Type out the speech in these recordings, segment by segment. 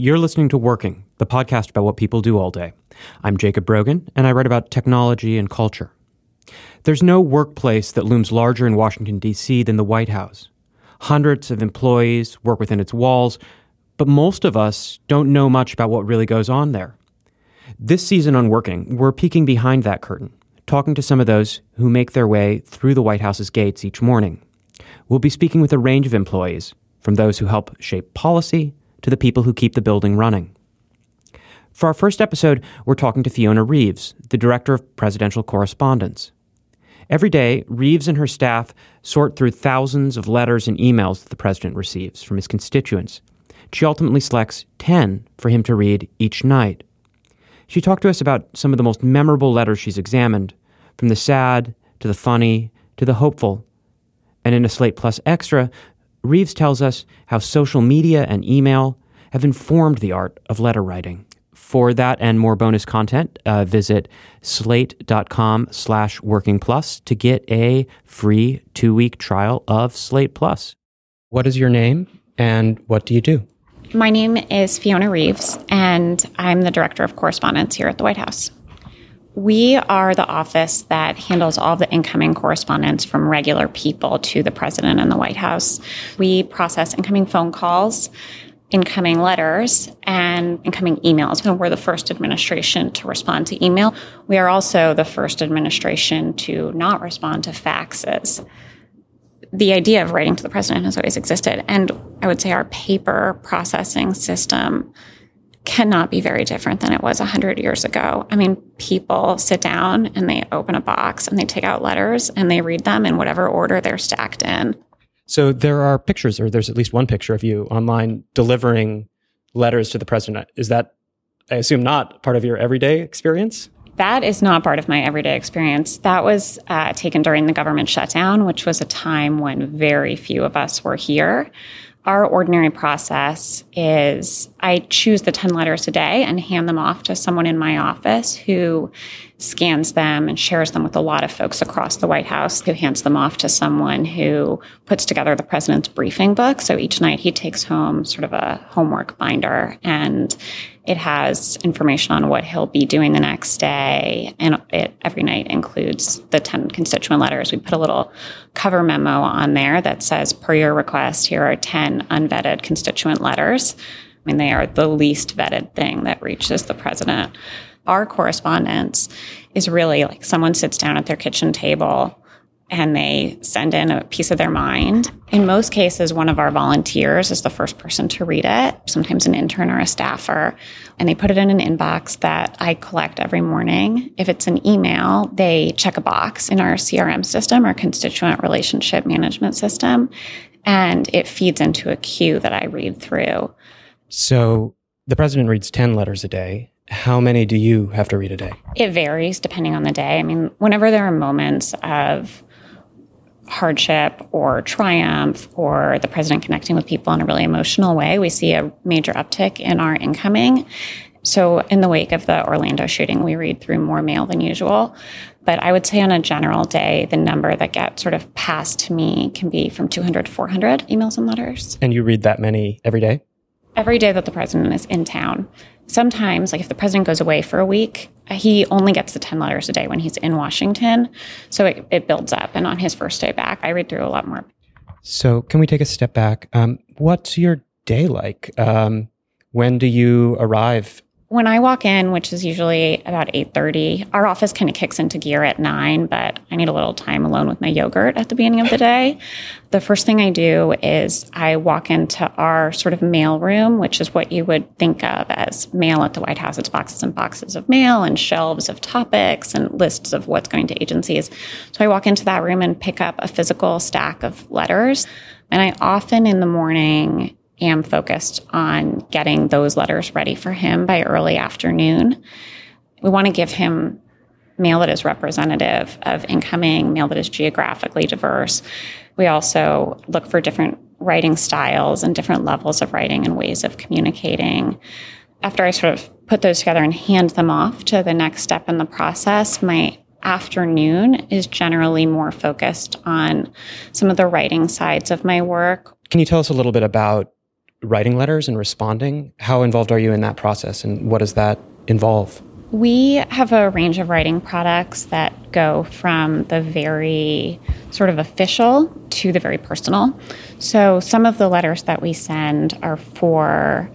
You're listening to Working, the podcast about what people do all day. I'm Jacob Brogan, and I write about technology and culture. There's no workplace that looms larger in Washington, D.C. than the White House. Hundreds of employees work within its walls, but most of us don't know much about what really goes on there. This season on Working, we're peeking behind that curtain, talking to some of those who make their way through the White House's gates each morning. We'll be speaking with a range of employees, from those who help shape policy to the people who keep the building running. For our first episode, we're talking to Fiona Reeves, the Director of Presidential Correspondence. Every day, Reeves and her staff sort through thousands of letters and emails that the President receives from his constituents. She ultimately selects 10 for him to read each night. She talked to us about some of the most memorable letters she's examined, from the sad to the funny to the hopeful. And in a Slate Plus Extra, Reeves tells us how social media and email have informed the art of letter writing. For that and more bonus content, uh, visit slate.com slash working plus to get a free two week trial of Slate Plus. What is your name and what do you do? My name is Fiona Reeves, and I'm the Director of Correspondence here at the White House. We are the office that handles all the incoming correspondence from regular people to the President and the White House. We process incoming phone calls, incoming letters, and incoming emails. And we're the first administration to respond to email. We are also the first administration to not respond to faxes the idea of writing to the president has always existed. And I would say our paper processing system cannot be very different than it was 100 years ago. I mean, people sit down and they open a box and they take out letters and they read them in whatever order they're stacked in. So there are pictures, or there's at least one picture of you online delivering letters to the president. Is that, I assume, not part of your everyday experience? That is not part of my everyday experience. That was uh, taken during the government shutdown, which was a time when very few of us were here. Our ordinary process is I choose the 10 letters a day and hand them off to someone in my office who scans them and shares them with a lot of folks across the White House, who hands them off to someone who puts together the president's briefing book. So each night he takes home sort of a homework binder and it has information on what he'll be doing the next day. And it every night includes the 10 constituent letters. We put a little cover memo on there that says, per your request, here are 10 unvetted constituent letters. Mean, they are the least vetted thing that reaches the president. Our correspondence is really like someone sits down at their kitchen table and they send in a piece of their mind. In most cases, one of our volunteers is the first person to read it, sometimes an intern or a staffer, and they put it in an inbox that I collect every morning. If it's an email, they check a box in our CRM system, our constituent relationship management system, and it feeds into a queue that I read through. So the president reads 10 letters a day. How many do you have to read a day? It varies depending on the day. I mean, whenever there are moments of hardship or triumph or the president connecting with people in a really emotional way, we see a major uptick in our incoming. So, in the wake of the Orlando shooting, we read through more mail than usual. But I would say on a general day, the number that gets sort of passed to me can be from 200 to 400 emails and letters. And you read that many every day? Every day that the president is in town. Sometimes, like if the president goes away for a week, he only gets the 10 letters a day when he's in Washington. So it, it builds up. And on his first day back, I read through a lot more. So, can we take a step back? Um, what's your day like? Um, when do you arrive when I walk in, which is usually about 8:30, our office kind of kicks into gear at 9, but I need a little time alone with my yogurt at the beginning of the day. The first thing I do is I walk into our sort of mail room, which is what you would think of as mail at the White House. It's boxes and boxes of mail and shelves of topics and lists of what's going to agencies. So I walk into that room and pick up a physical stack of letters. And I often in the morning am focused on getting those letters ready for him by early afternoon. We want to give him mail that is representative of incoming, mail that is geographically diverse. We also look for different writing styles and different levels of writing and ways of communicating. After I sort of put those together and hand them off to the next step in the process, my afternoon is generally more focused on some of the writing sides of my work. Can you tell us a little bit about writing letters and responding. How involved are you in that process and what does that involve? We have a range of writing products that go from the very sort of official to the very personal. So some of the letters that we send are for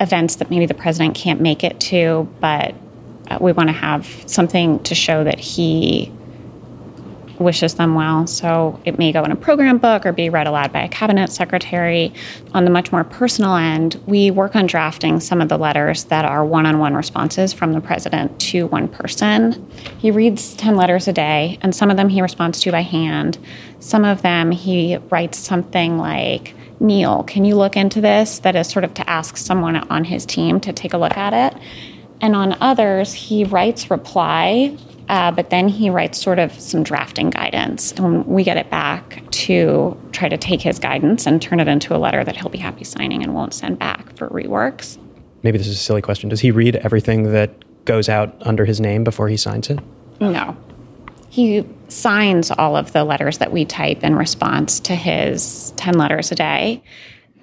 events that maybe the president can't make it to, but uh, we want to have something to show that he wishes them well. So it may go in a program book or be read aloud by a cabinet secretary. On the much more personal end, we work on drafting some of the letters that are one on one responses from the president to one person. He reads 10 letters a day, and some of them he responds to by hand. Some of them he writes something like, Neil, can you look into this? That is sort of to ask someone on his team to take a look at it. And on others, he writes reply uh, but then he writes sort of some drafting guidance. And we get it back to try to take his guidance and turn it into a letter that he'll be happy signing and won't send back for reworks. Maybe this is a silly question. Does he read everything that goes out under his name before he signs it? No. He signs all of the letters that we type in response to his 10 letters a day.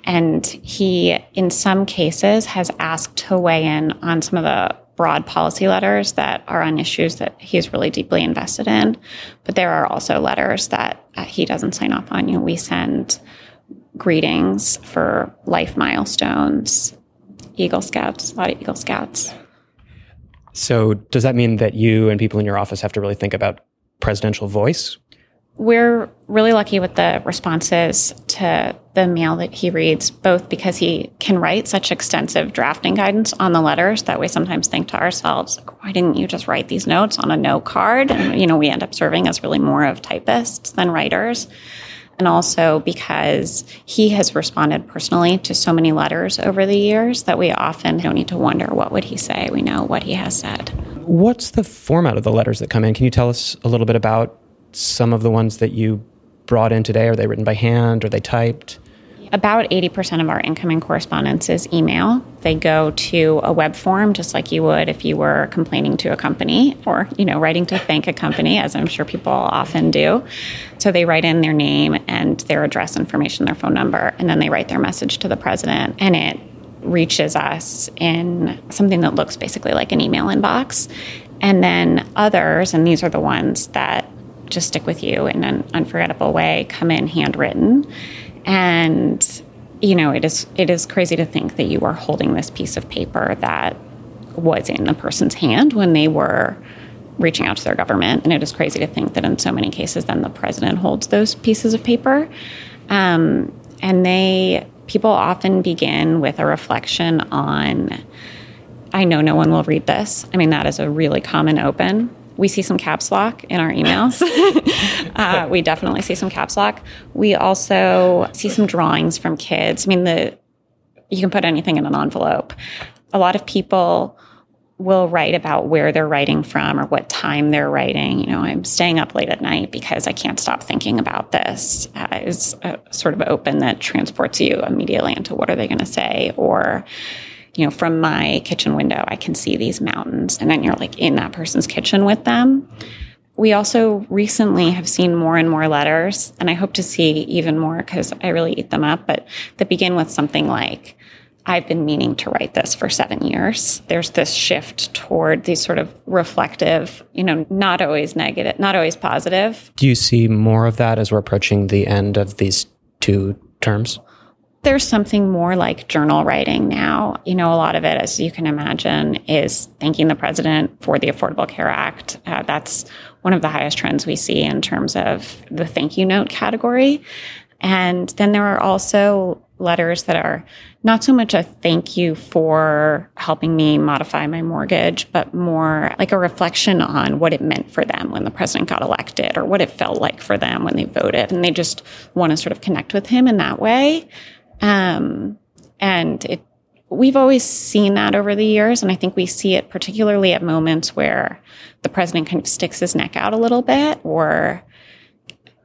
And he, in some cases, has asked to weigh in on some of the broad policy letters that are on issues that he's really deeply invested in. But there are also letters that uh, he doesn't sign off on. You know, we send greetings for life milestones, Eagle Scouts, a lot of Eagle Scouts. So, does that mean that you and people in your office have to really think about presidential voice we're really lucky with the responses to the mail that he reads, both because he can write such extensive drafting guidance on the letters that we sometimes think to ourselves, like, why didn't you just write these notes on a note card? And, you know, we end up serving as really more of typists than writers. And also because he has responded personally to so many letters over the years that we often don't need to wonder what would he say. We know what he has said. What's the format of the letters that come in? Can you tell us a little bit about some of the ones that you brought in today? Are they written by hand? Are they typed? About 80% of our incoming correspondence is email. They go to a web form just like you would if you were complaining to a company or, you know, writing to thank a company as I'm sure people often do. So they write in their name and their address information, their phone number, and then they write their message to the president and it reaches us in something that looks basically like an email inbox. And then others, and these are the ones that just stick with you in an unforgettable way come in handwritten. And you know it is it is crazy to think that you are holding this piece of paper that was in the person's hand when they were reaching out to their government. And it is crazy to think that in so many cases then the president holds those pieces of paper. Um, and they people often begin with a reflection on i know no one will read this. I mean that is a really common open we see some caps lock in our emails. uh, we definitely see some caps lock. We also see some drawings from kids. I mean, the you can put anything in an envelope. A lot of people will write about where they're writing from or what time they're writing. You know, I'm staying up late at night because I can't stop thinking about this. Uh, is a sort of open that transports you immediately into what are they going to say or you know, from my kitchen window, I can see these mountains. And then you're like in that person's kitchen with them. We also recently have seen more and more letters, and I hope to see even more because I really eat them up, but that begin with something like, I've been meaning to write this for seven years. There's this shift toward these sort of reflective, you know, not always negative, not always positive. Do you see more of that as we're approaching the end of these two terms? There's something more like journal writing now. You know, a lot of it, as you can imagine, is thanking the president for the Affordable Care Act. Uh, that's one of the highest trends we see in terms of the thank you note category. And then there are also letters that are not so much a thank you for helping me modify my mortgage, but more like a reflection on what it meant for them when the president got elected or what it felt like for them when they voted. And they just want to sort of connect with him in that way. Um, and it, we've always seen that over the years. And I think we see it particularly at moments where the president kind of sticks his neck out a little bit or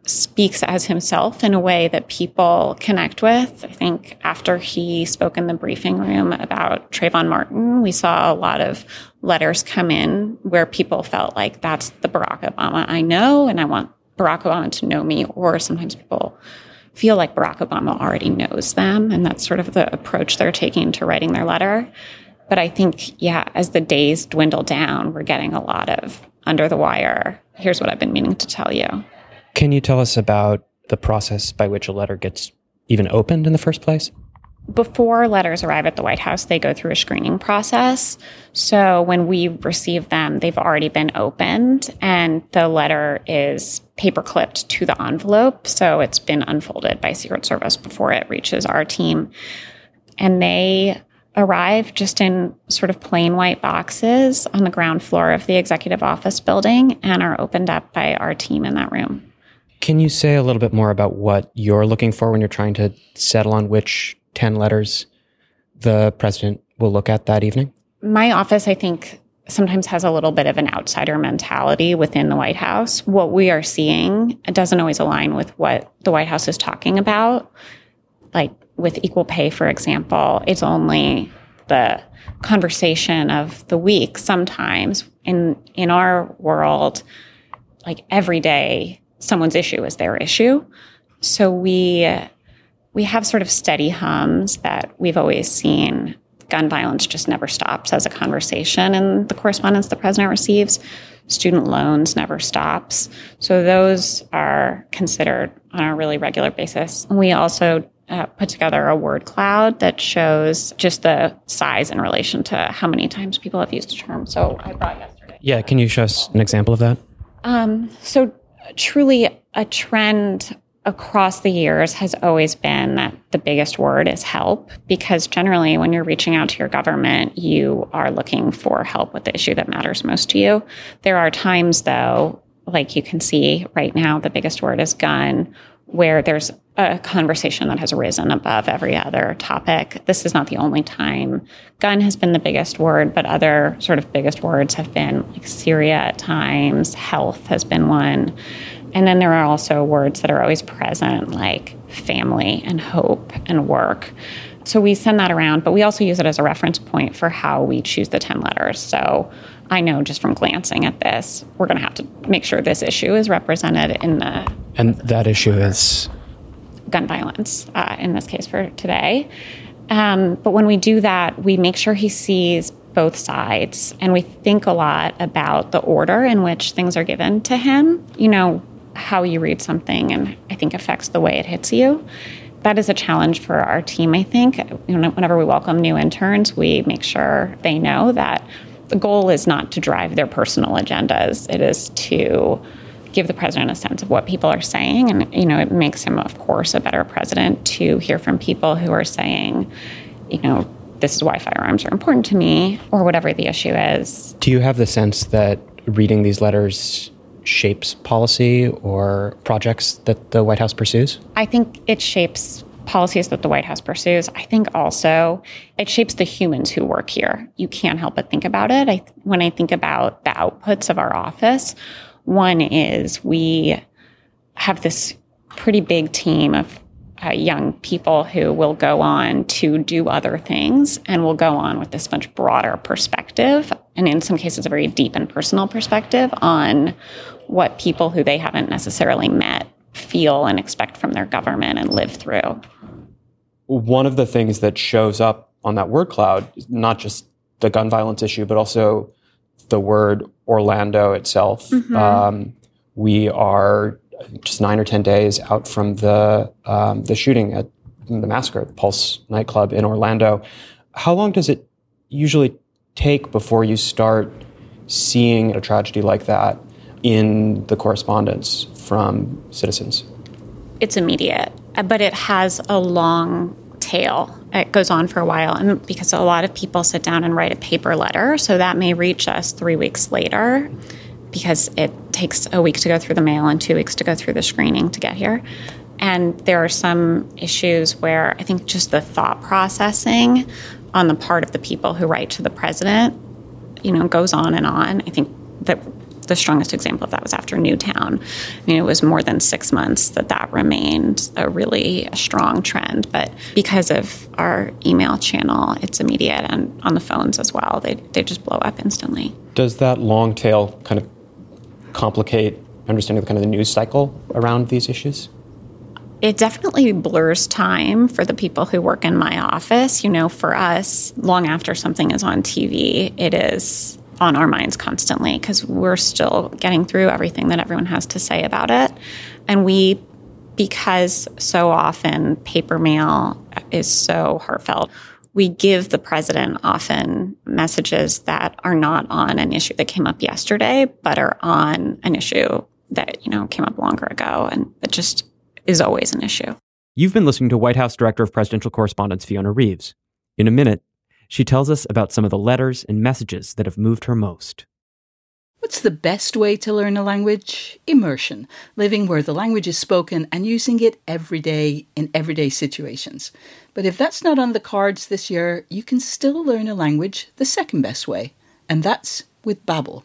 speaks as himself in a way that people connect with. I think after he spoke in the briefing room about Trayvon Martin, we saw a lot of letters come in where people felt like that's the Barack Obama I know, and I want Barack Obama to know me. Or sometimes people feel like Barack Obama already knows them, and that's sort of the approach they're taking to writing their letter. But I think, yeah, as the days dwindle down, we're getting a lot of under the wire. Here's what I've been meaning to tell you. Can you tell us about the process by which a letter gets even opened in the first place? Before letters arrive at the White House, they go through a screening process. So when we receive them, they've already been opened and the letter is paper clipped to the envelope. So it's been unfolded by Secret Service before it reaches our team. And they arrive just in sort of plain white boxes on the ground floor of the executive office building and are opened up by our team in that room. Can you say a little bit more about what you're looking for when you're trying to settle on which 10 letters the president will look at that evening? My office, I think, sometimes has a little bit of an outsider mentality within the White House. What we are seeing doesn't always align with what the White House is talking about. Like with equal pay, for example, it's only the conversation of the week sometimes in in our world like every day someone's issue is their issue. So we we have sort of steady hums that we've always seen. Gun violence just never stops as a conversation in the correspondence the president receives. Student loans never stops. So those are considered on a really regular basis. We also uh, put together a word cloud that shows just the size in relation to how many times people have used a term. So I brought yesterday. Yeah, can you show us an example of that? Um, so truly a trend across the years has always been that the biggest word is help because generally when you're reaching out to your government you are looking for help with the issue that matters most to you there are times though like you can see right now the biggest word is gun where there's a conversation that has arisen above every other topic. This is not the only time. Gun has been the biggest word, but other sort of biggest words have been like Syria at times, health has been one. And then there are also words that are always present, like family and hope and work. So we send that around, but we also use it as a reference point for how we choose the 10 letters. So I know just from glancing at this, we're going to have to make sure this issue is represented in the. And that issue is? Gun violence, uh, in this case for today. Um, but when we do that, we make sure he sees both sides and we think a lot about the order in which things are given to him. You know, how you read something and I think affects the way it hits you that is a challenge for our team, I think. Whenever we welcome new interns, we make sure they know that the goal is not to drive their personal agendas. It is to give the president a sense of what people are saying. And, you know, it makes him, of course, a better president to hear from people who are saying, you know, this is why firearms are important to me, or whatever the issue is. Do you have the sense that reading these letters shapes policy or projects that the White House pursues? I think it shapes policies that the White House pursues, I think also it shapes the humans who work here. You can't help but think about it. I, when I think about the outputs of our office, one is we have this pretty big team of uh, young people who will go on to do other things and will go on with this much broader perspective, and in some cases, a very deep and personal perspective on what people who they haven't necessarily met feel and expect from their government and live through. One of the things that shows up on that word cloud is not just the gun violence issue, but also the word Orlando itself. Mm-hmm. Um, we are just nine or ten days out from the um, the shooting at the massacre at the Pulse nightclub in Orlando. How long does it usually take before you start seeing a tragedy like that in the correspondence from citizens? It's immediate, but it has a long tail. It goes on for a while, and because a lot of people sit down and write a paper letter, so that may reach us three weeks later because it takes a week to go through the mail and two weeks to go through the screening to get here. And there are some issues where I think just the thought processing on the part of the people who write to the president, you know, goes on and on. I think that the strongest example of that was after Newtown. I mean, it was more than six months that that remained a really strong trend. But because of our email channel, it's immediate, and on the phones as well, they, they just blow up instantly. Does that long tail kind of complicate understanding the kind of the news cycle around these issues? It definitely blurs time for the people who work in my office. You know, for us, long after something is on TV, it is on our minds constantly because we're still getting through everything that everyone has to say about it. And we, because so often paper mail is so heartfelt, we give the president often messages that are not on an issue that came up yesterday, but are on an issue that, you know, came up longer ago and it just is always an issue. You've been listening to White House Director of Presidential Correspondence Fiona Reeves. In a minute, she tells us about some of the letters and messages that have moved her most. What's the best way to learn a language? Immersion, living where the language is spoken and using it every day in everyday situations. But if that's not on the cards this year, you can still learn a language the second best way, and that's with Babbel.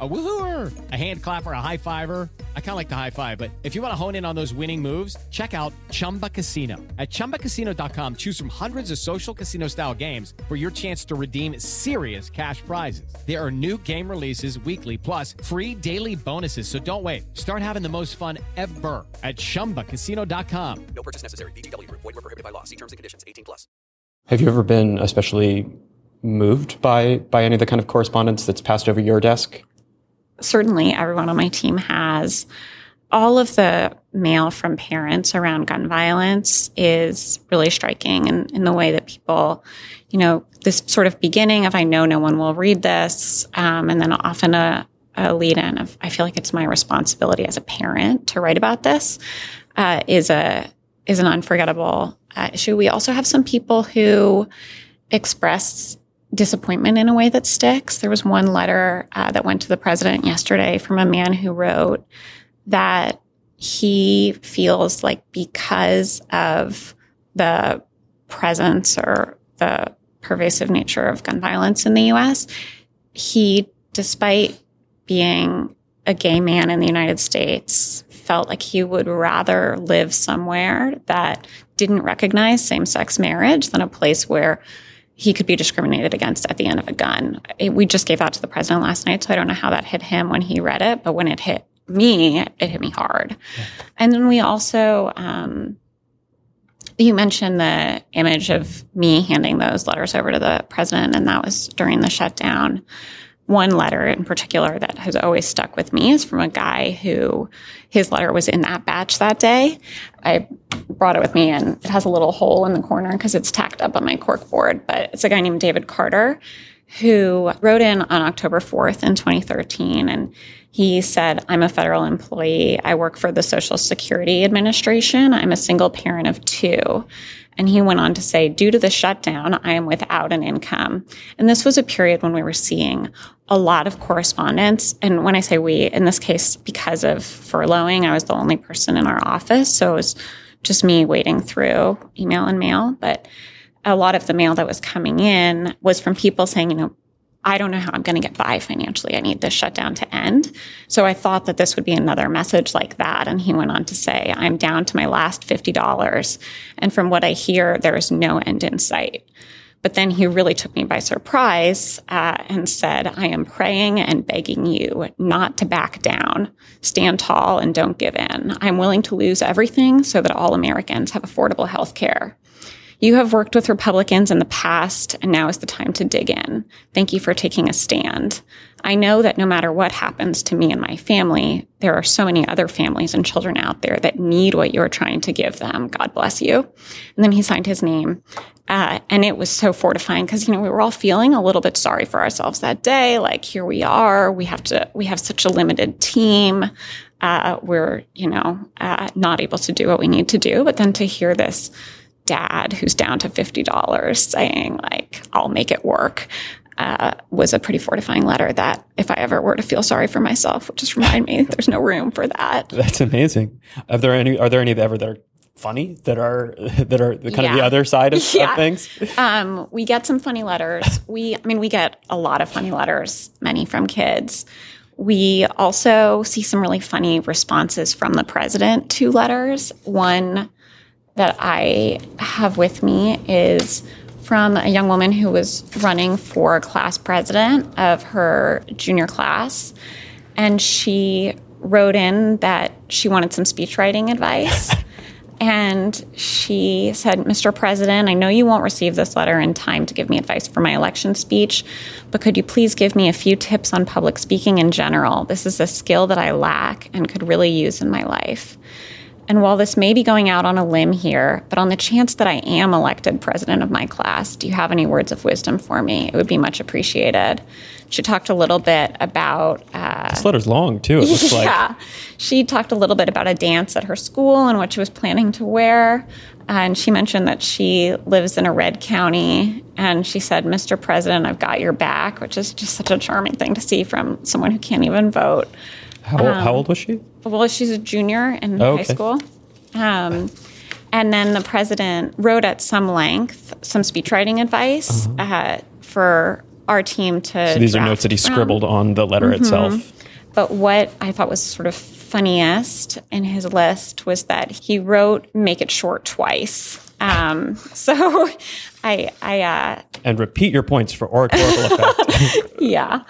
A woohooer, a hand clapper, a high fiver. I kind of like the high five, but if you want to hone in on those winning moves, check out Chumba Casino. At ChumbaCasino.com, choose from hundreds of social casino style games for your chance to redeem serious cash prizes. There are new game releases weekly, plus free daily bonuses. So don't wait. Start having the most fun ever at ChumbaCasino.com. No purchase necessary. VGW. Void were prohibited by law. See terms and conditions. 18 plus. Have you ever been especially moved by by any of the kind of correspondence that's passed over your desk? Certainly everyone on my team has. All of the mail from parents around gun violence is really striking in, in the way that people, you know, this sort of beginning of I know no one will read this, um, and then often a, a lead in of I feel like it's my responsibility as a parent to write about this uh, is a is an unforgettable uh, issue. We also have some people who express disappointment in a way that sticks. There was one letter uh, that went to the president yesterday from a man who wrote that he feels like because of the presence or the pervasive nature of gun violence in the US, he, despite being a gay man in the United States, felt like he would rather live somewhere that didn't recognize same sex marriage than a place where he could be discriminated against at the end of a gun. It, we just gave out to the president last night, so I don't know how that hit him when he read it, but when it hit me, it hit me hard. Yeah. And then we also, um, you mentioned the image of me handing those letters over to the president, and that was during the shutdown. One letter in particular that has always stuck with me is from a guy who his letter was in that batch that day. I brought it with me, and it has a little hole in the corner because it's tacked up on my cork board. But it's a guy named David Carter who wrote in on October 4th in 2013 and he said, I'm a federal employee. I work for the Social Security Administration. I'm a single parent of two. And he went on to say, due to the shutdown, I am without an income. And this was a period when we were seeing a lot of correspondence. And when I say we, in this case, because of furloughing, I was the only person in our office. So it was just me wading through email and mail. But a lot of the mail that was coming in was from people saying, you know, I don't know how I'm going to get by financially. I need this shutdown to end. So I thought that this would be another message like that. And he went on to say, I'm down to my last $50. And from what I hear, there is no end in sight. But then he really took me by surprise uh, and said, I am praying and begging you not to back down. Stand tall and don't give in. I'm willing to lose everything so that all Americans have affordable health care. You have worked with Republicans in the past, and now is the time to dig in. Thank you for taking a stand. I know that no matter what happens to me and my family, there are so many other families and children out there that need what you're trying to give them. God bless you. And then he signed his name. Uh, and it was so fortifying because, you know, we were all feeling a little bit sorry for ourselves that day. Like, here we are. We have to, we have such a limited team. Uh, we're, you know, uh, not able to do what we need to do. But then to hear this, dad who's down to $50 saying like i'll make it work uh, was a pretty fortifying letter that if i ever were to feel sorry for myself would just remind me there's no room for that. That's amazing. Are there any are there any ever that are funny that are that are kind yeah. of the other side of, yeah. of things? Um, we get some funny letters. We i mean we get a lot of funny letters many from kids. We also see some really funny responses from the president to letters. One that I have with me is from a young woman who was running for class president of her junior class. And she wrote in that she wanted some speech writing advice. and she said, Mr. President, I know you won't receive this letter in time to give me advice for my election speech, but could you please give me a few tips on public speaking in general? This is a skill that I lack and could really use in my life. And while this may be going out on a limb here, but on the chance that I am elected president of my class, do you have any words of wisdom for me? It would be much appreciated. She talked a little bit about. Uh, this letter's long too. It looks yeah, like. she talked a little bit about a dance at her school and what she was planning to wear. And she mentioned that she lives in a red county. And she said, Mr. President, I've got your back, which is just such a charming thing to see from someone who can't even vote. How, um, how old was she? Well, she's a junior in oh, high school. Um, and then the president wrote at some length some speechwriting advice uh-huh. uh, for our team to. So these are notes that he scribbled on the letter mm-hmm. itself. But what I thought was sort of funniest in his list was that he wrote "make it short" twice. Um, so I, I, uh, and repeat your points for oratorical effect. yeah.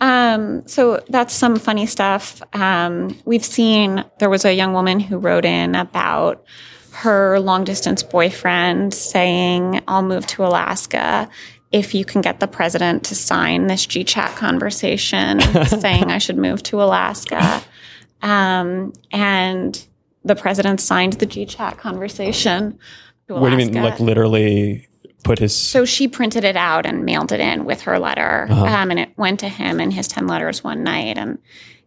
Um, so that's some funny stuff. Um, we've seen there was a young woman who wrote in about her long distance boyfriend saying, I'll move to Alaska if you can get the president to sign this GChat conversation saying I should move to Alaska. Um, and the president signed the GChat conversation. What do you mean, like literally put his. So she printed it out and mailed it in with her letter. Uh-huh. Um, and it went to him in his 10 letters one night. And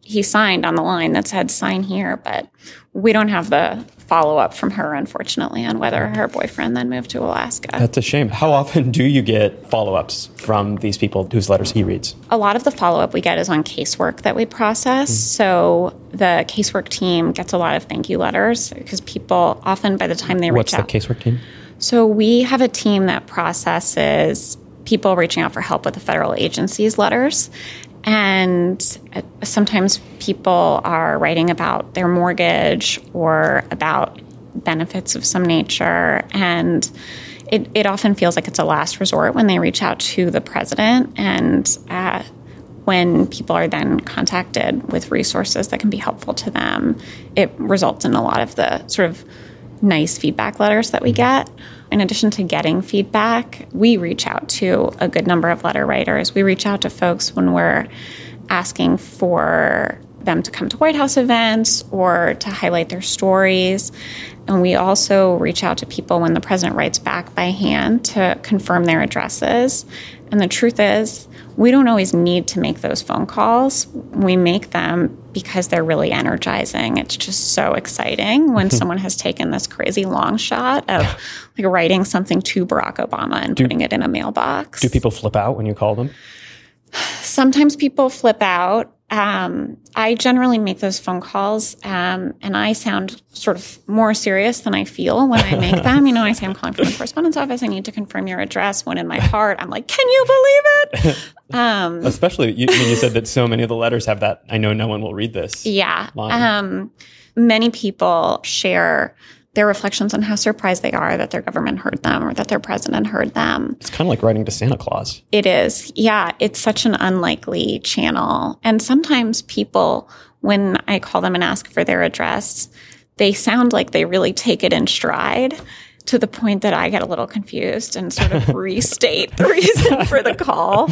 he signed on the line that said sign here, but we don't have the follow up from her, unfortunately, on whether her boyfriend then moved to Alaska. That's a shame. How often do you get follow ups from these people whose letters he reads? a lot of the follow up we get is on casework that we process. So the casework team gets a lot of thank you letters because people often by the time they reach What's reach the out. casework team? So we have a team that processes people reaching out for help with the federal agencies letters. And uh, sometimes people are writing about their mortgage or about benefits of some nature. And it, it often feels like it's a last resort when they reach out to the president. And uh, when people are then contacted with resources that can be helpful to them, it results in a lot of the sort of nice feedback letters that we mm-hmm. get. In addition to getting feedback, we reach out to a good number of letter writers. We reach out to folks when we're asking for them to come to White House events or to highlight their stories. And we also reach out to people when the president writes back by hand to confirm their addresses. And the truth is, we don't always need to make those phone calls. We make them because they're really energizing. It's just so exciting when someone has taken this crazy long shot of like writing something to Barack Obama and putting it in a mailbox. Do people flip out when you call them? Sometimes people flip out. Um, I generally make those phone calls, um, and I sound sort of more serious than I feel when I make them. You know, I say I'm calling from the correspondence office. I need to confirm your address. When in my heart, I'm like, "Can you believe it?" Um, Especially, you, you said that so many of the letters have that. I know no one will read this. Yeah. Um, many people share their reflections on how surprised they are that their government heard them or that their president heard them. It's kind of like writing to Santa Claus. It is. Yeah. It's such an unlikely channel. And sometimes people, when I call them and ask for their address, they sound like they really take it in stride to the point that I get a little confused and sort of restate the reason for the call.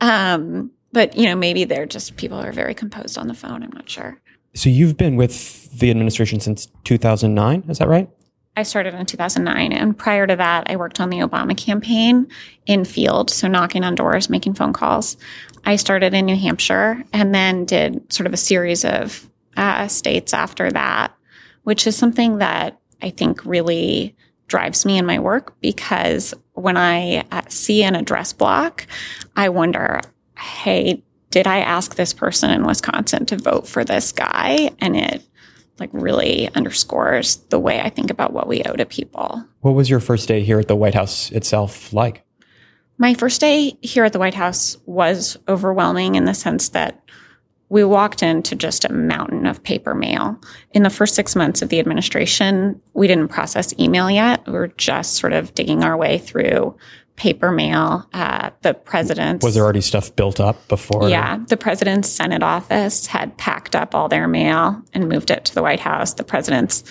Um, but, you know, maybe they're just people who are very composed on the phone. I'm not sure. So you've been with the administration since 2009, is that right? I started in 2009. And prior to that, I worked on the Obama campaign in field, so knocking on doors, making phone calls. I started in New Hampshire and then did sort of a series of uh, states after that, which is something that I think really drives me in my work because when I uh, see an address block, I wonder, hey, did I ask this person in Wisconsin to vote for this guy? And it like really underscores the way I think about what we owe to people. What was your first day here at the White House itself like? My first day here at the White House was overwhelming in the sense that we walked into just a mountain of paper mail. In the first six months of the administration, we didn't process email yet. We were just sort of digging our way through paper mail. Uh, the president's Was there already stuff built up before? Yeah, the president's Senate office had packed up all their mail and moved it to the White House. The president's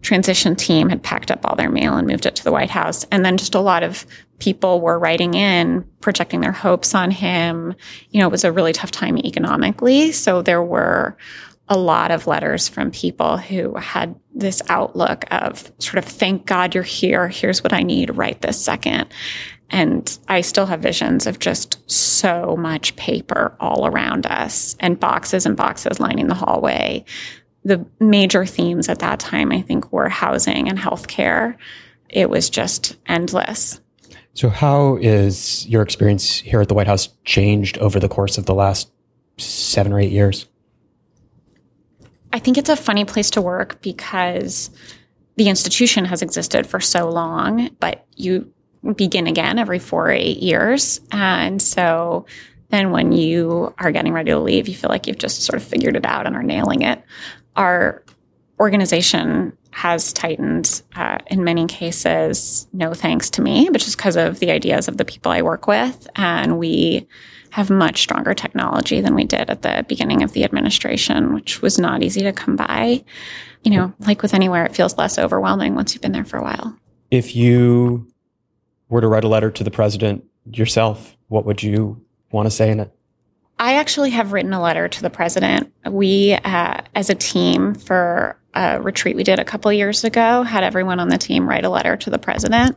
transition team had packed up all their mail and moved it to the White House. And then just a lot of people were writing in, projecting their hopes on him. You know, it was a really tough time economically. So there were a lot of letters from people who had this outlook of sort of, thank God you're here. Here's what I need right this second. And I still have visions of just so much paper all around us and boxes and boxes lining the hallway. The major themes at that time, I think, were housing and healthcare. It was just endless. So, how is your experience here at the White House changed over the course of the last seven or eight years? I think it's a funny place to work because the institution has existed for so long, but you begin again every four or eight years. And so then when you are getting ready to leave, you feel like you've just sort of figured it out and are nailing it. Our organization has tightened uh, in many cases, no thanks to me, but just because of the ideas of the people I work with. And we have much stronger technology than we did at the beginning of the administration, which was not easy to come by. You know, like with anywhere, it feels less overwhelming once you've been there for a while. If you were to write a letter to the president yourself, what would you want to say in it? I actually have written a letter to the president. We, uh, as a team, for a retreat we did a couple years ago, had everyone on the team write a letter to the president.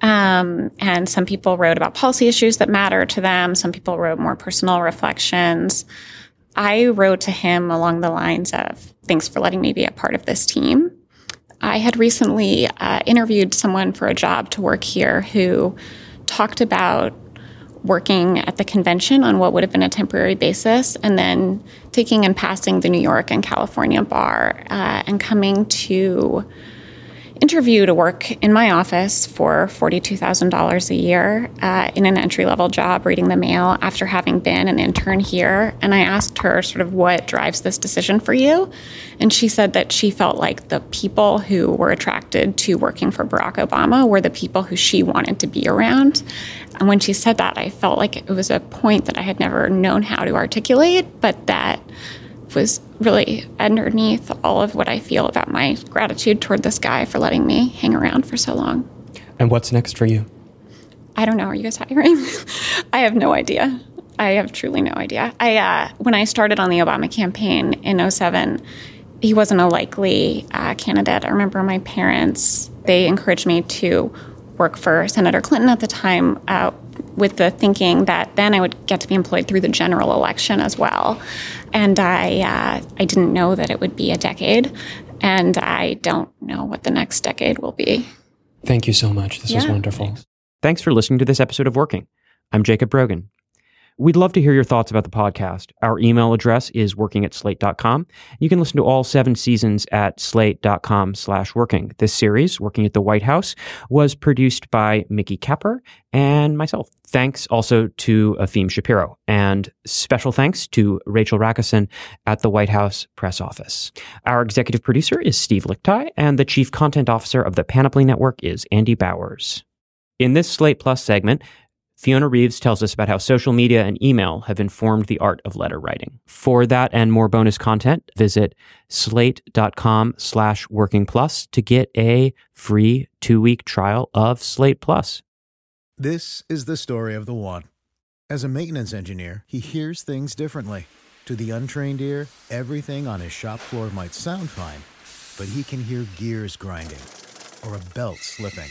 Um, and some people wrote about policy issues that matter to them. Some people wrote more personal reflections. I wrote to him along the lines of, thanks for letting me be a part of this team. I had recently uh, interviewed someone for a job to work here who talked about working at the convention on what would have been a temporary basis and then taking and passing the New York and California bar uh, and coming to interview to work in my office for $42,000 a year uh, in an entry level job reading the mail after having been an intern here. And I asked her sort of what drives this decision for you. And she said that she felt like the people who were attracted to working for Barack Obama were the people who she wanted to be around. And when she said that, I felt like it was a point that I had never known how to articulate, but that was really underneath all of what I feel about my gratitude toward this guy for letting me hang around for so long. And what's next for you? I don't know. Are you guys hiring? I have no idea. I have truly no idea. I uh, when I started on the Obama campaign in 07, he wasn't a likely uh, candidate. I remember my parents they encouraged me to work for Senator Clinton at the time. Uh, with the thinking that then I would get to be employed through the general election as well. And I, uh, I didn't know that it would be a decade, and I don't know what the next decade will be. Thank you so much. This was wonderful. Thanks. Thanks for listening to this episode of Working. I'm Jacob Brogan. We'd love to hear your thoughts about the podcast. Our email address is working at slate.com. You can listen to all seven seasons at slate.com slash working. This series, Working at the White House, was produced by Mickey Capper and myself. Thanks also to Afim Shapiro. And special thanks to Rachel Racusen at the White House press office. Our executive producer is Steve Lickteig, and the chief content officer of the Panoply Network is Andy Bowers. In this Slate Plus segment, Fiona Reeves tells us about how social media and email have informed the art of letter writing. For that and more bonus content, visit slate.com slash working plus to get a free two-week trial of Slate Plus. This is the story of the one. As a maintenance engineer, he hears things differently. To the untrained ear, everything on his shop floor might sound fine, but he can hear gears grinding or a belt slipping.